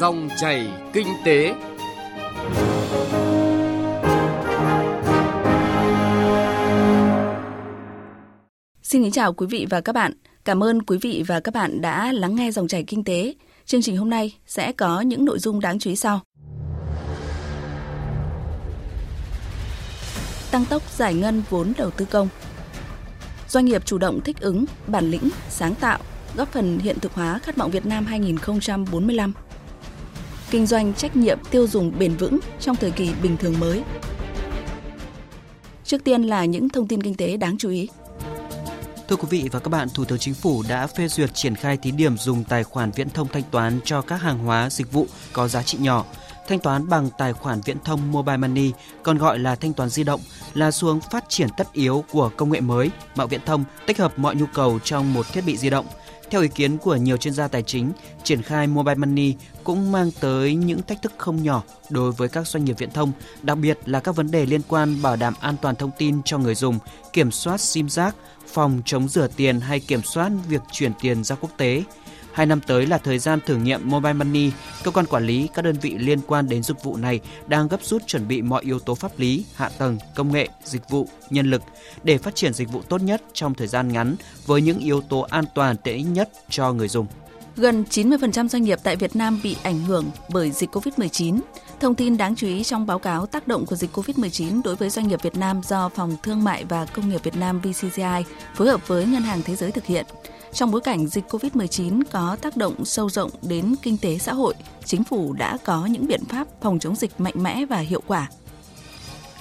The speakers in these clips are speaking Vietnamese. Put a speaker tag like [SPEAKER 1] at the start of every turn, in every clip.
[SPEAKER 1] Dòng chảy kinh tế.
[SPEAKER 2] Xin kính chào quý vị và các bạn. Cảm ơn quý vị và các bạn đã lắng nghe dòng chảy kinh tế. Chương trình hôm nay sẽ có những nội dung đáng chú ý sau. Tăng tốc giải ngân vốn đầu tư công. Doanh nghiệp chủ động thích ứng, bản lĩnh, sáng tạo, góp phần hiện thực hóa khát vọng Việt Nam 2045. Kinh doanh trách nhiệm tiêu dùng bền vững trong thời kỳ bình thường mới. Trước tiên là những thông tin kinh tế đáng chú ý.
[SPEAKER 3] Thưa quý vị và các bạn, Thủ tướng Chính phủ đã phê duyệt triển khai thí điểm dùng tài khoản viễn thông thanh toán cho các hàng hóa, dịch vụ có giá trị nhỏ. Thanh toán bằng tài khoản viễn thông Mobile Money, còn gọi là thanh toán di động, là xu hướng phát triển tất yếu của công nghệ mới, mạng viễn thông tích hợp mọi nhu cầu trong một thiết bị di động. Theo ý kiến của nhiều chuyên gia tài chính, triển khai Mobile Money cũng mang tới những thách thức không nhỏ đối với các doanh nghiệp viễn thông, đặc biệt là các vấn đề liên quan bảo đảm an toàn thông tin cho người dùng, kiểm soát sim giác, phòng chống rửa tiền hay kiểm soát việc chuyển tiền ra quốc tế. Hai năm tới là thời gian thử nghiệm Mobile Money, cơ quan quản lý, các đơn vị liên quan đến dịch vụ này đang gấp rút chuẩn bị mọi yếu tố pháp lý, hạ tầng, công nghệ, dịch vụ, nhân lực để phát triển dịch vụ tốt nhất trong thời gian ngắn với những yếu tố an toàn tệ nhất cho người dùng.
[SPEAKER 2] Gần 90% doanh nghiệp tại Việt Nam bị ảnh hưởng bởi dịch COVID-19. Thông tin đáng chú ý trong báo cáo tác động của dịch COVID-19 đối với doanh nghiệp Việt Nam do Phòng Thương mại và Công nghiệp Việt Nam VCCI phối hợp với Ngân hàng Thế giới thực hiện. Trong bối cảnh dịch COVID-19 có tác động sâu rộng đến kinh tế xã hội, chính phủ đã có những biện pháp phòng chống dịch mạnh mẽ và hiệu quả.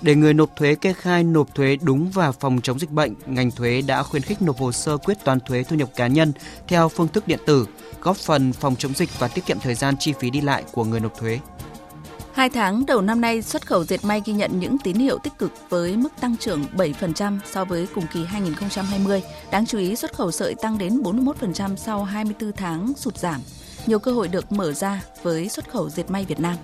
[SPEAKER 3] Để người nộp thuế kê khai nộp thuế đúng và phòng chống dịch bệnh, ngành thuế đã khuyến khích nộp hồ sơ quyết toán thuế thu nhập cá nhân theo phương thức điện tử, góp phần phòng chống dịch và tiết kiệm thời gian chi phí đi lại của người nộp thuế.
[SPEAKER 2] Hai tháng đầu năm nay, xuất khẩu dệt may ghi nhận những tín hiệu tích cực với mức tăng trưởng 7% so với cùng kỳ 2020. Đáng chú ý, xuất khẩu sợi tăng đến 41% sau 24 tháng sụt giảm. Nhiều cơ hội được mở ra với xuất khẩu dệt may Việt Nam.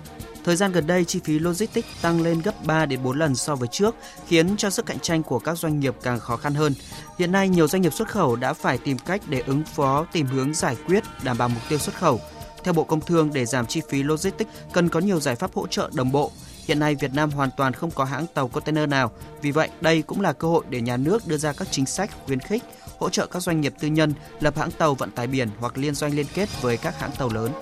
[SPEAKER 3] Thời gian gần đây, chi phí logistics tăng lên gấp 3 đến 4 lần so với trước, khiến cho sức cạnh tranh của các doanh nghiệp càng khó khăn hơn. Hiện nay, nhiều doanh nghiệp xuất khẩu đã phải tìm cách để ứng phó, tìm hướng giải quyết, đảm bảo mục tiêu xuất khẩu. Theo Bộ Công Thương, để giảm chi phí logistics cần có nhiều giải pháp hỗ trợ đồng bộ. Hiện nay Việt Nam hoàn toàn không có hãng tàu container nào, vì vậy đây cũng là cơ hội để nhà nước đưa ra các chính sách khuyến khích, hỗ trợ các doanh nghiệp tư nhân lập hãng tàu vận tải biển hoặc liên doanh liên kết với các hãng tàu lớn.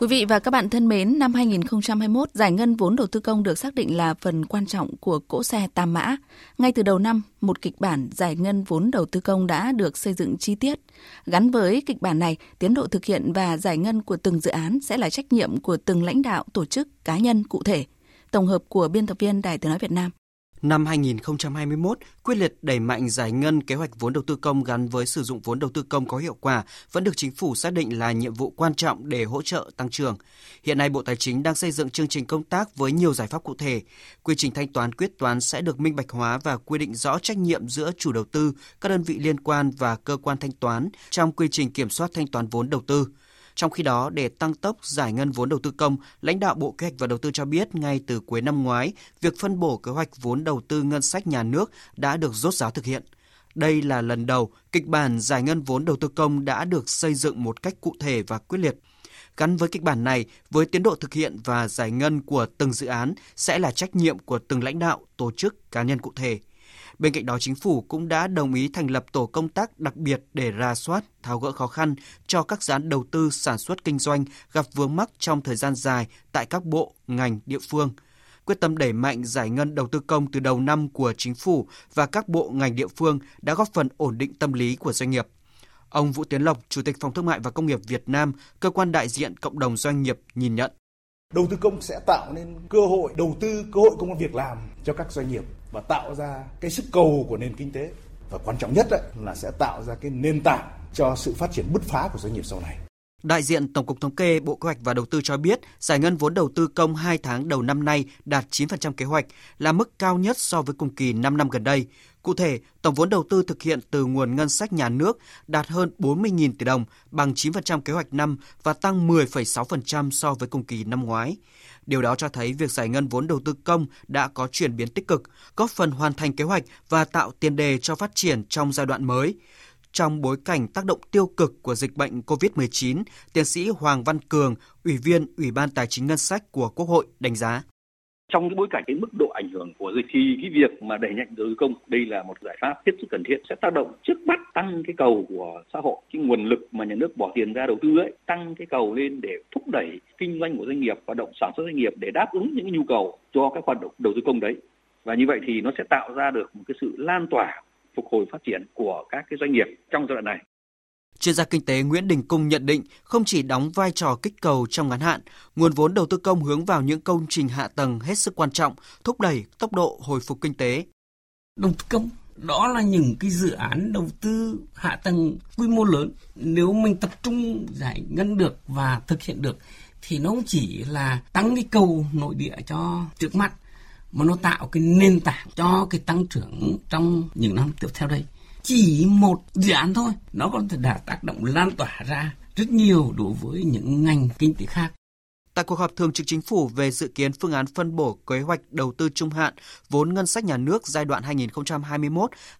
[SPEAKER 2] Quý vị và các bạn thân mến, năm 2021, giải ngân vốn đầu tư công được xác định là phần quan trọng của cỗ xe Tam Mã. Ngay từ đầu năm, một kịch bản giải ngân vốn đầu tư công đã được xây dựng chi tiết. Gắn với kịch bản này, tiến độ thực hiện và giải ngân của từng dự án sẽ là trách nhiệm của từng lãnh đạo, tổ chức, cá nhân cụ thể. Tổng hợp của biên tập viên Đài Tiếng Nói Việt Nam.
[SPEAKER 3] Năm 2021, quyết liệt đẩy mạnh giải ngân kế hoạch vốn đầu tư công gắn với sử dụng vốn đầu tư công có hiệu quả vẫn được chính phủ xác định là nhiệm vụ quan trọng để hỗ trợ tăng trưởng. Hiện nay Bộ Tài chính đang xây dựng chương trình công tác với nhiều giải pháp cụ thể. Quy trình thanh toán quyết toán sẽ được minh bạch hóa và quy định rõ trách nhiệm giữa chủ đầu tư, các đơn vị liên quan và cơ quan thanh toán trong quy trình kiểm soát thanh toán vốn đầu tư. Trong khi đó, để tăng tốc giải ngân vốn đầu tư công, lãnh đạo Bộ Kế hoạch và Đầu tư cho biết ngay từ cuối năm ngoái, việc phân bổ kế hoạch vốn đầu tư ngân sách nhà nước đã được rốt ráo thực hiện. Đây là lần đầu kịch bản giải ngân vốn đầu tư công đã được xây dựng một cách cụ thể và quyết liệt. Gắn với kịch bản này, với tiến độ thực hiện và giải ngân của từng dự án sẽ là trách nhiệm của từng lãnh đạo, tổ chức, cá nhân cụ thể. Bên cạnh đó, chính phủ cũng đã đồng ý thành lập tổ công tác đặc biệt để ra soát, tháo gỡ khó khăn cho các dự án đầu tư sản xuất kinh doanh gặp vướng mắc trong thời gian dài tại các bộ, ngành, địa phương. Quyết tâm đẩy mạnh giải ngân đầu tư công từ đầu năm của chính phủ và các bộ ngành địa phương đã góp phần ổn định tâm lý của doanh nghiệp. Ông Vũ Tiến Lộc, Chủ tịch Phòng Thương mại và Công nghiệp Việt Nam, cơ quan đại diện cộng đồng doanh nghiệp nhìn nhận.
[SPEAKER 4] Đầu tư công sẽ tạo nên cơ hội đầu tư, cơ hội công an việc làm cho các doanh nghiệp và tạo ra cái sức cầu của nền kinh tế và quan trọng nhất đấy là sẽ tạo ra cái nền tảng cho sự phát triển bứt phá của doanh nghiệp sau này.
[SPEAKER 3] Đại diện Tổng cục Thống kê Bộ Kế hoạch và Đầu tư cho biết, giải ngân vốn đầu tư công 2 tháng đầu năm nay đạt 9% kế hoạch, là mức cao nhất so với cùng kỳ 5 năm gần đây. Cụ thể, tổng vốn đầu tư thực hiện từ nguồn ngân sách nhà nước đạt hơn 40.000 tỷ đồng, bằng 9% kế hoạch năm và tăng 10,6% so với cùng kỳ năm ngoái. Điều đó cho thấy việc giải ngân vốn đầu tư công đã có chuyển biến tích cực, góp phần hoàn thành kế hoạch và tạo tiền đề cho phát triển trong giai đoạn mới. trong bối cảnh tác động tiêu cực của dịch bệnh COVID-19, tiến sĩ Hoàng Văn Cường, Ủy viên Ủy ban Tài chính Ngân sách của Quốc hội đánh giá
[SPEAKER 5] trong cái bối cảnh cái mức độ ảnh hưởng của dịch thì cái việc mà đẩy nhanh đầu tư công, đây là một giải pháp hết sức cần thiết sẽ tác động trước mắt tăng cái cầu của xã hội, cái nguồn lực mà nhà nước bỏ tiền ra đầu tư ấy, tăng cái cầu lên để thúc đẩy kinh doanh của doanh nghiệp, hoạt động sản xuất doanh nghiệp để đáp ứng những cái nhu cầu cho các hoạt động đầu tư công đấy. Và như vậy thì nó sẽ tạo ra được một cái sự lan tỏa phục hồi phát triển của các cái doanh nghiệp trong giai đoạn này.
[SPEAKER 3] Chuyên gia kinh tế Nguyễn Đình Cung nhận định không chỉ đóng vai trò kích cầu trong ngắn hạn, nguồn vốn đầu tư công hướng vào những công trình hạ tầng hết sức quan trọng, thúc đẩy tốc độ hồi phục kinh tế.
[SPEAKER 6] Đầu tư công đó là những cái dự án đầu tư hạ tầng quy mô lớn nếu mình tập trung giải ngân được và thực hiện được thì nó không chỉ là tăng cái cầu nội địa cho trước mắt mà nó tạo cái nền tảng cho cái tăng trưởng trong những năm tiếp theo đây chỉ một dự án thôi. Nó có thể đã tác động lan tỏa ra rất nhiều đối với những ngành kinh tế khác.
[SPEAKER 3] Tại cuộc họp thường trực chính phủ về dự kiến phương án phân bổ kế hoạch đầu tư trung hạn vốn ngân sách nhà nước giai đoạn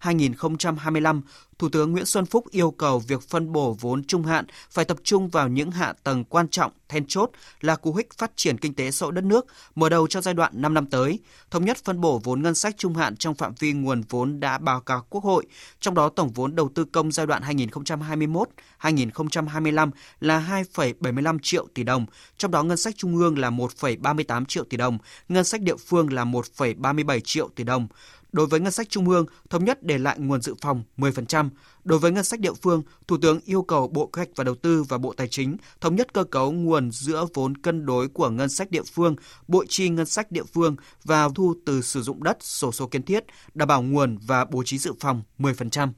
[SPEAKER 3] 2021-2025, Thủ tướng Nguyễn Xuân Phúc yêu cầu việc phân bổ vốn trung hạn phải tập trung vào những hạ tầng quan trọng, then chốt là cú hích phát triển kinh tế xã hội đất nước mở đầu cho giai đoạn 5 năm tới, thống nhất phân bổ vốn ngân sách trung hạn trong phạm vi nguồn vốn đã báo cáo Quốc hội, trong đó tổng vốn đầu tư công giai đoạn 2021-2025 là 2,75 triệu tỷ đồng, trong đó ngân sách trung ương là 1,38 triệu tỷ đồng, ngân sách địa phương là 1,37 triệu tỷ đồng. Đối với ngân sách trung ương, thống nhất để lại nguồn dự phòng 10%. Đối với ngân sách địa phương, Thủ tướng yêu cầu Bộ Kế hoạch và Đầu tư và Bộ Tài chính thống nhất cơ cấu nguồn giữa vốn cân đối của ngân sách địa phương, bộ chi ngân sách địa phương và thu từ sử dụng đất, sổ số kiến thiết, đảm bảo nguồn và bố trí dự phòng 10%.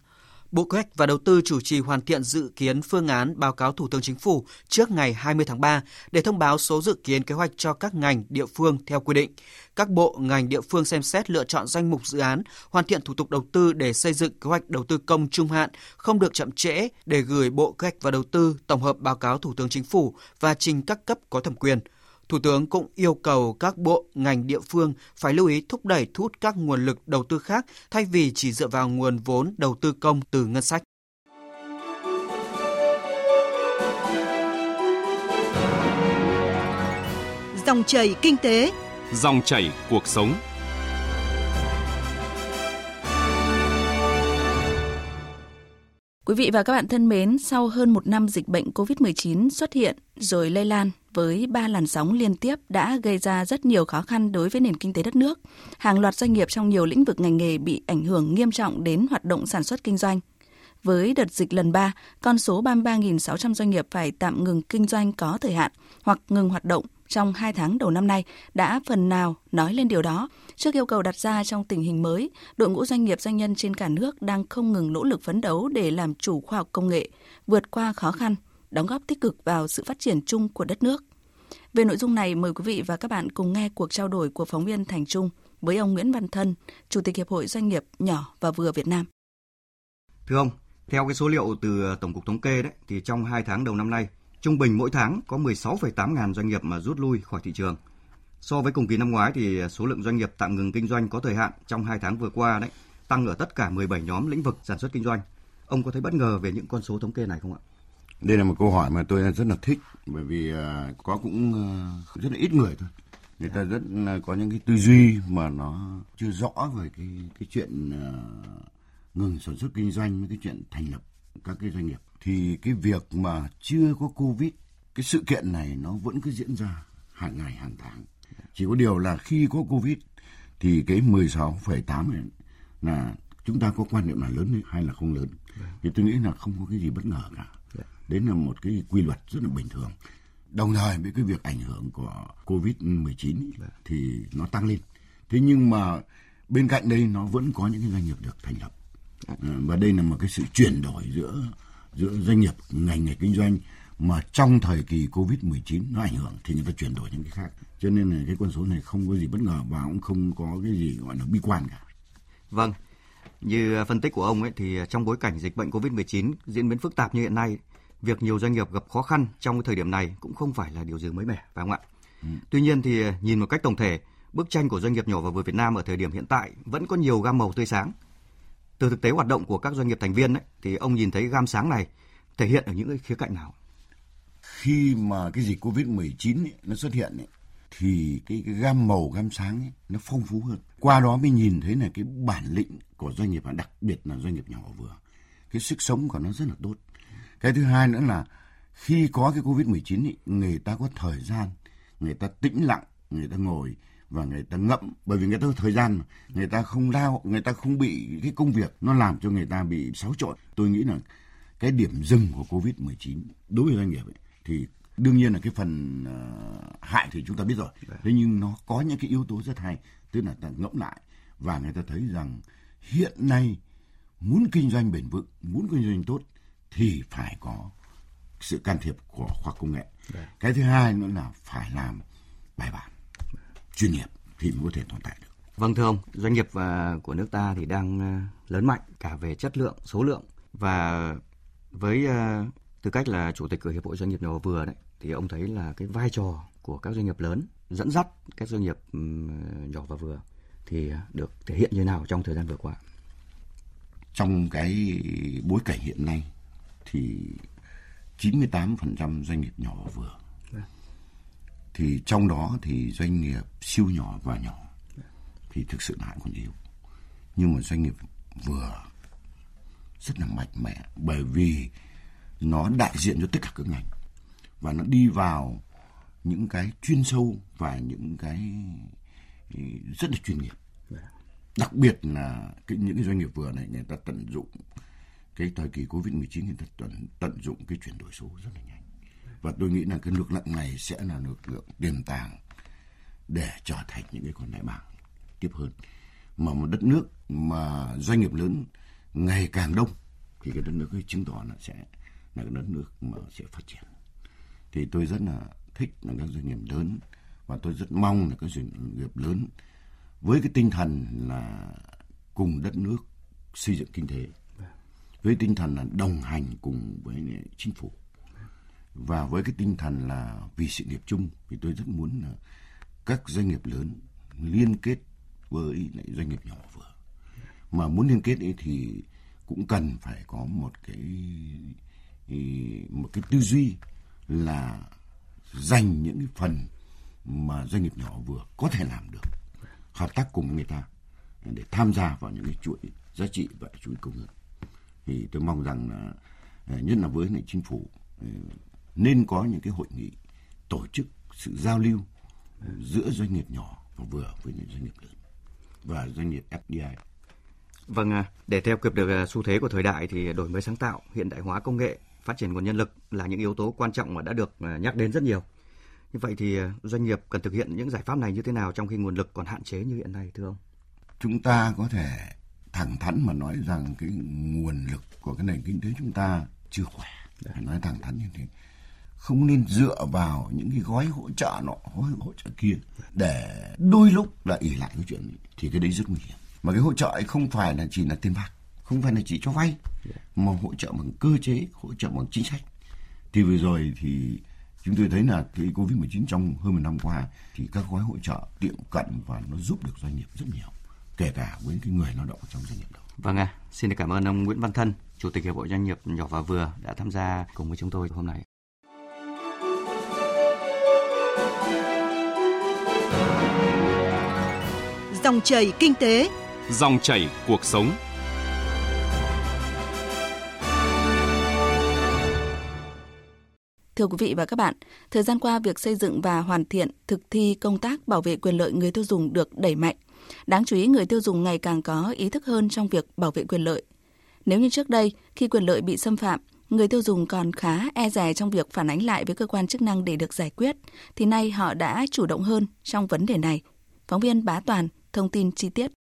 [SPEAKER 3] Bộ Kế hoạch và Đầu tư chủ trì hoàn thiện dự kiến phương án báo cáo Thủ tướng Chính phủ trước ngày 20 tháng 3 để thông báo số dự kiến kế hoạch cho các ngành địa phương theo quy định. Các bộ ngành địa phương xem xét lựa chọn danh mục dự án, hoàn thiện thủ tục đầu tư để xây dựng kế hoạch đầu tư công trung hạn, không được chậm trễ để gửi Bộ Kế hoạch và Đầu tư tổng hợp báo cáo Thủ tướng Chính phủ và trình các cấp có thẩm quyền. Thủ tướng cũng yêu cầu các bộ, ngành địa phương phải lưu ý thúc đẩy thu hút các nguồn lực đầu tư khác thay vì chỉ dựa vào nguồn vốn đầu tư công từ ngân sách.
[SPEAKER 7] Dòng chảy kinh tế,
[SPEAKER 1] dòng chảy cuộc sống.
[SPEAKER 2] Quý vị và các bạn thân mến, sau hơn một năm dịch bệnh COVID-19 xuất hiện rồi lây lan với ba làn sóng liên tiếp đã gây ra rất nhiều khó khăn đối với nền kinh tế đất nước. Hàng loạt doanh nghiệp trong nhiều lĩnh vực ngành nghề bị ảnh hưởng nghiêm trọng đến hoạt động sản xuất kinh doanh. Với đợt dịch lần 3, con số 33.600 doanh nghiệp phải tạm ngừng kinh doanh có thời hạn hoặc ngừng hoạt động trong 2 tháng đầu năm nay đã phần nào nói lên điều đó. Trước yêu cầu đặt ra trong tình hình mới, đội ngũ doanh nghiệp doanh nhân trên cả nước đang không ngừng nỗ lực phấn đấu để làm chủ khoa học công nghệ, vượt qua khó khăn, đóng góp tích cực vào sự phát triển chung của đất nước. Về nội dung này, mời quý vị và các bạn cùng nghe cuộc trao đổi của phóng viên Thành Trung với ông Nguyễn Văn Thân, Chủ tịch Hiệp hội Doanh nghiệp nhỏ và vừa Việt Nam.
[SPEAKER 8] Thưa ông, theo cái số liệu từ Tổng cục Thống kê đấy, thì trong 2 tháng đầu năm nay, trung bình mỗi tháng có 16,8 ngàn doanh nghiệp mà rút lui khỏi thị trường. So với cùng kỳ năm ngoái thì số lượng doanh nghiệp tạm ngừng kinh doanh có thời hạn trong 2 tháng vừa qua đấy tăng ở tất cả 17 nhóm lĩnh vực sản xuất kinh doanh. Ông có thấy bất ngờ về những con số thống kê này không ạ?
[SPEAKER 9] Đây là một câu hỏi mà tôi rất là thích bởi vì à, có cũng à, rất là ít người thôi. Người ta rất à, có những cái tư duy mà nó chưa rõ về cái cái chuyện ngừng sản xuất kinh doanh với cái chuyện thành lập các cái doanh nghiệp. Thì cái việc mà chưa có covid cái sự kiện này nó vẫn cứ diễn ra hàng ngày hàng tháng. Chỉ có điều là khi có covid thì cái 16,8 này là chúng ta có quan niệm là lớn hay là không lớn. Thì tôi nghĩ là không có cái gì bất ngờ cả đấy là một cái quy luật rất là bình thường. Đồng thời với cái việc ảnh hưởng của covid 19 thì nó tăng lên. Thế nhưng mà bên cạnh đây nó vẫn có những cái doanh nghiệp được thành lập. Ờ, và đây là một cái sự chuyển đổi giữa giữa doanh nghiệp ngành nghề kinh doanh mà trong thời kỳ Covid-19 nó ảnh hưởng thì người ta chuyển đổi những cái khác. Cho nên là cái con số này không có gì bất ngờ và cũng không có cái gì gọi là bi quan cả.
[SPEAKER 8] Vâng, như phân tích của ông ấy thì trong bối cảnh dịch bệnh Covid-19 diễn biến phức tạp như hiện nay, việc nhiều doanh nghiệp gặp khó khăn trong cái thời điểm này cũng không phải là điều gì mới mẻ, phải không ạ? Ừ. Tuy nhiên thì nhìn một cách tổng thể, bức tranh của doanh nghiệp nhỏ và vừa Việt Nam ở thời điểm hiện tại vẫn có nhiều gam màu tươi sáng. Từ thực tế hoạt động của các doanh nghiệp thành viên ấy, thì ông nhìn thấy gam sáng này thể hiện ở những cái khía cạnh nào?
[SPEAKER 9] Khi mà cái dịch Covid-19 ấy, nó xuất hiện ấy, thì cái, cái gam màu gam sáng ấy, nó phong phú hơn. Qua đó mới nhìn thấy là cái bản lĩnh của doanh nghiệp và đặc biệt là doanh nghiệp nhỏ và vừa. Cái sức sống của nó rất là tốt. Cái thứ hai nữa là khi có cái Covid-19 ấy, người ta có thời gian, người ta tĩnh lặng, người ta ngồi và người ta ngậm bởi vì người ta có thời gian mà người ta không lao người ta không bị cái công việc nó làm cho người ta bị xáo trộn. Tôi nghĩ là cái điểm dừng của covid 19 đối với doanh nghiệp ấy, thì đương nhiên là cái phần uh, hại thì chúng ta biết rồi. Thế nhưng nó có những cái yếu tố rất hay tức là ta ngẫm lại và người ta thấy rằng hiện nay muốn kinh doanh bền vững muốn kinh doanh tốt thì phải có sự can thiệp của khoa học công nghệ Đấy. cái thứ hai nữa là phải làm bài bản chuyên nghiệp thì mới có thể tồn tại được.
[SPEAKER 8] Vâng thưa ông, doanh nghiệp à, của nước ta thì đang à, lớn mạnh cả về chất lượng, số lượng và với à, tư cách là chủ tịch của hiệp hội doanh nghiệp nhỏ và vừa đấy thì ông thấy là cái vai trò của các doanh nghiệp lớn dẫn dắt các doanh nghiệp nhỏ và vừa thì được thể hiện như nào trong thời gian vừa qua?
[SPEAKER 9] Trong cái bối cảnh hiện nay thì 98% doanh nghiệp nhỏ và vừa. Thì trong đó thì doanh nghiệp siêu nhỏ và nhỏ thì thực sự hãy còn yếu. Nhưng mà doanh nghiệp vừa rất là mạnh mẽ bởi vì nó đại diện cho tất cả các ngành. Và nó đi vào những cái chuyên sâu và những cái rất là chuyên nghiệp. Đặc biệt là cái, những cái doanh nghiệp vừa này người ta tận dụng cái thời kỳ covid 19 người ta tận, tận dụng cái chuyển đổi số rất là nhanh. Và tôi nghĩ là cái lực lượng này sẽ là lực lượng tiềm tàng để trở thành những cái con đại bàng tiếp hơn. Mà một đất nước mà doanh nghiệp lớn ngày càng đông thì cái đất nước ấy chứng tỏ là sẽ là cái đất nước mà sẽ phát triển. Thì tôi rất là thích là các doanh nghiệp lớn và tôi rất mong là các doanh nghiệp lớn với cái tinh thần là cùng đất nước xây dựng kinh tế với tinh thần là đồng hành cùng với chính phủ. Và với cái tinh thần là vì sự nghiệp chung, thì tôi rất muốn là các doanh nghiệp lớn liên kết với lại doanh nghiệp nhỏ vừa. Mà muốn liên kết ấy thì cũng cần phải có một cái một cái tư duy là dành những cái phần mà doanh nghiệp nhỏ vừa có thể làm được, hợp tác cùng người ta để tham gia vào những cái chuỗi giá trị và chuỗi công nghiệp thì tôi mong rằng là nhất là với lại chính phủ nên có những cái hội nghị tổ chức sự giao lưu giữa doanh nghiệp nhỏ và vừa với những doanh nghiệp lớn và doanh nghiệp FDI.
[SPEAKER 8] Vâng, à, để theo kịp được à, xu thế của thời đại thì đổi mới sáng tạo, hiện đại hóa công nghệ, phát triển nguồn nhân lực là những yếu tố quan trọng mà đã được à, nhắc đến rất nhiều. Như vậy thì doanh nghiệp cần thực hiện những giải pháp này như thế nào trong khi nguồn lực còn hạn chế như hiện nay thưa ông?
[SPEAKER 9] Chúng ta có thể thẳng thắn mà nói rằng cái nguồn lực của cái nền kinh tế chúng ta chưa khỏe. Để nói thẳng thắn như thế. Không nên dựa vào những cái gói hỗ trợ nọ gói hỗ trợ kia để đôi lúc là ỉ lại cái chuyện ấy, thì cái đấy rất nguy hiểm. Mà cái hỗ trợ ấy không phải là chỉ là tiền bạc không phải là chỉ cho vay mà hỗ trợ bằng cơ chế hỗ trợ bằng chính sách. Thì vừa rồi thì chúng tôi thấy là cái covid 19 trong hơn một năm qua thì các gói hỗ trợ tiệm cận và nó giúp được doanh nghiệp rất nhiều kể cả với cái người lao động trong doanh nghiệp đó.
[SPEAKER 8] Vâng ạ, à, xin cảm ơn ông Nguyễn Văn Thân, Chủ tịch Hiệp hội Doanh nghiệp nhỏ và vừa đã tham gia cùng với chúng tôi hôm nay.
[SPEAKER 7] Dòng chảy kinh tế,
[SPEAKER 1] dòng chảy cuộc sống.
[SPEAKER 2] Thưa quý vị và các bạn, thời gian qua việc xây dựng và hoàn thiện thực thi công tác bảo vệ quyền lợi người tiêu dùng được đẩy mạnh. Đáng chú ý người tiêu dùng ngày càng có ý thức hơn trong việc bảo vệ quyền lợi. Nếu như trước đây, khi quyền lợi bị xâm phạm, người tiêu dùng còn khá e dè trong việc phản ánh lại với cơ quan chức năng để được giải quyết, thì nay họ đã chủ động hơn trong vấn đề này. Phóng viên Bá Toàn Thông tin chi tiết.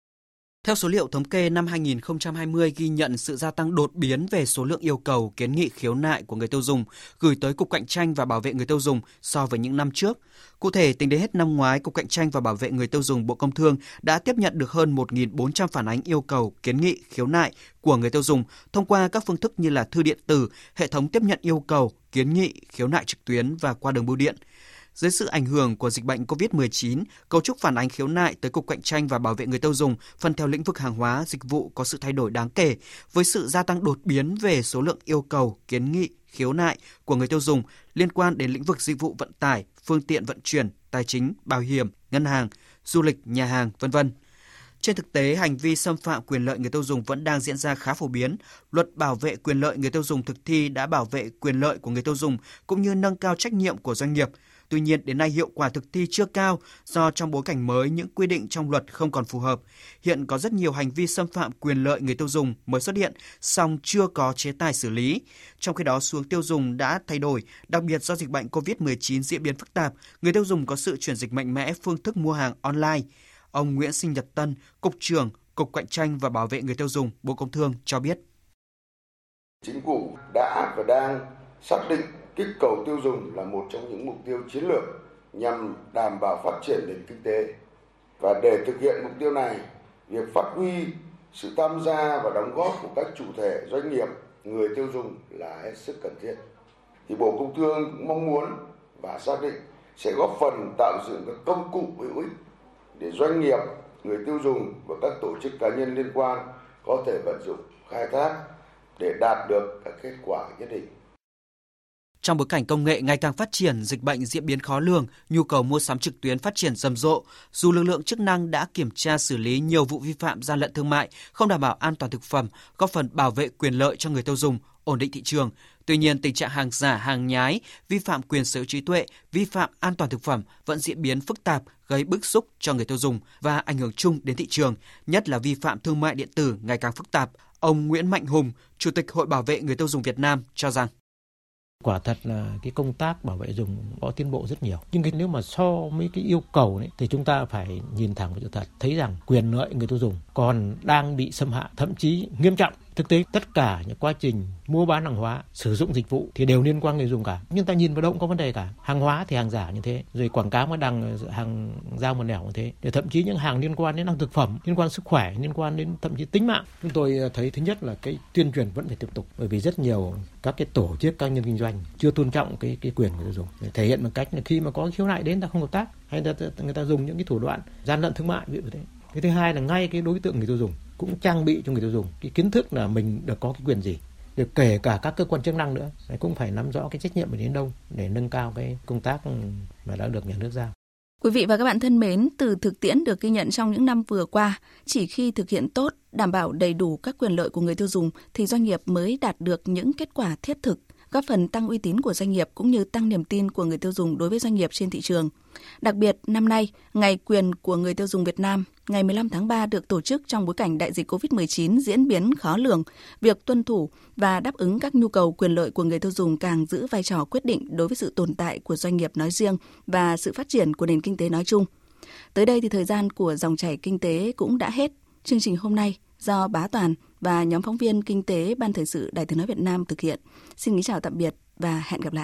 [SPEAKER 3] Theo số liệu thống kê năm 2020 ghi nhận sự gia tăng đột biến về số lượng yêu cầu kiến nghị khiếu nại của người tiêu dùng gửi tới Cục Cạnh tranh và Bảo vệ người tiêu dùng so với những năm trước. Cụ thể, tính đến hết năm ngoái, Cục Cạnh tranh và Bảo vệ người tiêu dùng Bộ Công Thương đã tiếp nhận được hơn 1.400 phản ánh yêu cầu kiến nghị khiếu nại của người tiêu dùng thông qua các phương thức như là thư điện tử, hệ thống tiếp nhận yêu cầu, kiến nghị, khiếu nại trực tuyến và qua đường bưu điện – dưới sự ảnh hưởng của dịch bệnh COVID-19, cấu trúc phản ánh khiếu nại tới Cục Cạnh tranh và Bảo vệ người tiêu dùng phân theo lĩnh vực hàng hóa, dịch vụ có sự thay đổi đáng kể với sự gia tăng đột biến về số lượng yêu cầu, kiến nghị, khiếu nại của người tiêu dùng liên quan đến lĩnh vực dịch vụ vận tải, phương tiện vận chuyển, tài chính, bảo hiểm, ngân hàng, du lịch, nhà hàng, vân vân. Trên thực tế, hành vi xâm phạm quyền lợi người tiêu dùng vẫn đang diễn ra khá phổ biến. Luật bảo vệ quyền lợi người tiêu dùng thực thi đã bảo vệ quyền lợi của người tiêu dùng cũng như nâng cao trách nhiệm của doanh nghiệp. Tuy nhiên, đến nay hiệu quả thực thi chưa cao do trong bối cảnh mới những quy định trong luật không còn phù hợp. Hiện có rất nhiều hành vi xâm phạm quyền lợi người tiêu dùng mới xuất hiện, song chưa có chế tài xử lý. Trong khi đó, xuống tiêu dùng đã thay đổi, đặc biệt do dịch bệnh COVID-19 diễn biến phức tạp, người tiêu dùng có sự chuyển dịch mạnh mẽ phương thức mua hàng online. Ông Nguyễn Sinh Nhật Tân, Cục trưởng Cục Cạnh tranh và Bảo vệ người tiêu dùng, Bộ Công Thương cho biết.
[SPEAKER 10] Chính phủ đã và đang xác định kích cầu tiêu dùng là một trong những mục tiêu chiến lược nhằm đảm bảo phát triển nền kinh tế. Và để thực hiện mục tiêu này, việc phát huy sự tham gia và đóng góp của các chủ thể doanh nghiệp, người tiêu dùng là hết sức cần thiết. Thì Bộ Công Thương cũng mong muốn và xác định sẽ góp phần tạo dựng các công cụ hữu ích để doanh nghiệp, người tiêu dùng và các tổ chức cá nhân liên quan có thể vận dụng, khai thác để đạt được các kết quả nhất định.
[SPEAKER 3] Trong bối cảnh công nghệ ngày càng phát triển, dịch bệnh diễn biến khó lường, nhu cầu mua sắm trực tuyến phát triển rầm rộ, dù lực lượng chức năng đã kiểm tra xử lý nhiều vụ vi phạm gian lận thương mại, không đảm bảo an toàn thực phẩm, góp phần bảo vệ quyền lợi cho người tiêu dùng, ổn định thị trường. Tuy nhiên, tình trạng hàng giả, hàng nhái, vi phạm quyền sở hữu trí tuệ, vi phạm an toàn thực phẩm vẫn diễn biến phức tạp, gây bức xúc cho người tiêu dùng và ảnh hưởng chung đến thị trường, nhất là vi phạm thương mại điện tử ngày càng phức tạp. Ông Nguyễn Mạnh Hùng, Chủ tịch Hội Bảo vệ người tiêu dùng Việt Nam cho rằng
[SPEAKER 11] quả thật là cái công tác bảo vệ dùng có tiến bộ rất nhiều. Nhưng cái nếu mà so với cái yêu cầu ấy, thì chúng ta phải nhìn thẳng vào sự thật. Thấy rằng quyền lợi người tiêu dùng còn đang bị xâm hại thậm chí nghiêm trọng thực tế, tất cả những quá trình mua bán hàng hóa, sử dụng dịch vụ thì đều liên quan người dùng cả. Nhưng ta nhìn vào đâu cũng có vấn đề cả. Hàng hóa thì hàng giả như thế, rồi quảng cáo mà đăng, hàng giao một nẻo như thế. Để thậm chí những hàng liên quan đến hàng thực phẩm, liên quan sức khỏe, liên quan đến thậm chí tính mạng. Chúng tôi ờ, thấy thứ nhất là cái tuyên truyền vẫn phải tiếp tục, bởi vì rất nhiều các cái tổ chức cá nhân kinh doanh chưa tôn trọng cái cái quyền người dùng. Để thể hiện một cách là khi mà có khiếu nại đến ta không hợp tác, hay là người ta dùng những cái thủ đoạn gian lận thương mại, ví dụ thế cái thứ hai là ngay cái đối tượng người tiêu dùng cũng trang bị cho người tiêu dùng cái kiến thức là mình được có cái quyền gì được kể cả các cơ quan chức năng nữa cũng phải nắm rõ cái trách nhiệm đến đâu để nâng cao cái công tác ừ, mà đã được nhà nước giao.
[SPEAKER 2] Quý vị và các bạn thân mến, từ thực tiễn được ghi nhận trong những năm vừa qua, chỉ khi thực hiện tốt, đảm bảo đầy đủ các quyền lợi của người tiêu dùng thì doanh nghiệp mới đạt được những kết quả thiết thực góp phần tăng uy tín của doanh nghiệp cũng như tăng niềm tin của người tiêu dùng đối với doanh nghiệp trên thị trường. Đặc biệt, năm nay, Ngày quyền của người tiêu dùng Việt Nam, ngày 15 tháng 3 được tổ chức trong bối cảnh đại dịch COVID-19 diễn biến khó lường. Việc tuân thủ và đáp ứng các nhu cầu quyền lợi của người tiêu dùng càng giữ vai trò quyết định đối với sự tồn tại của doanh nghiệp nói riêng và sự phát triển của nền kinh tế nói chung. Tới đây thì thời gian của dòng chảy kinh tế cũng đã hết. Chương trình hôm nay do Bá Toàn và nhóm phóng viên kinh tế Ban Thời sự Đài Tiếng Nói Việt Nam thực hiện. Xin kính chào tạm biệt và hẹn gặp lại.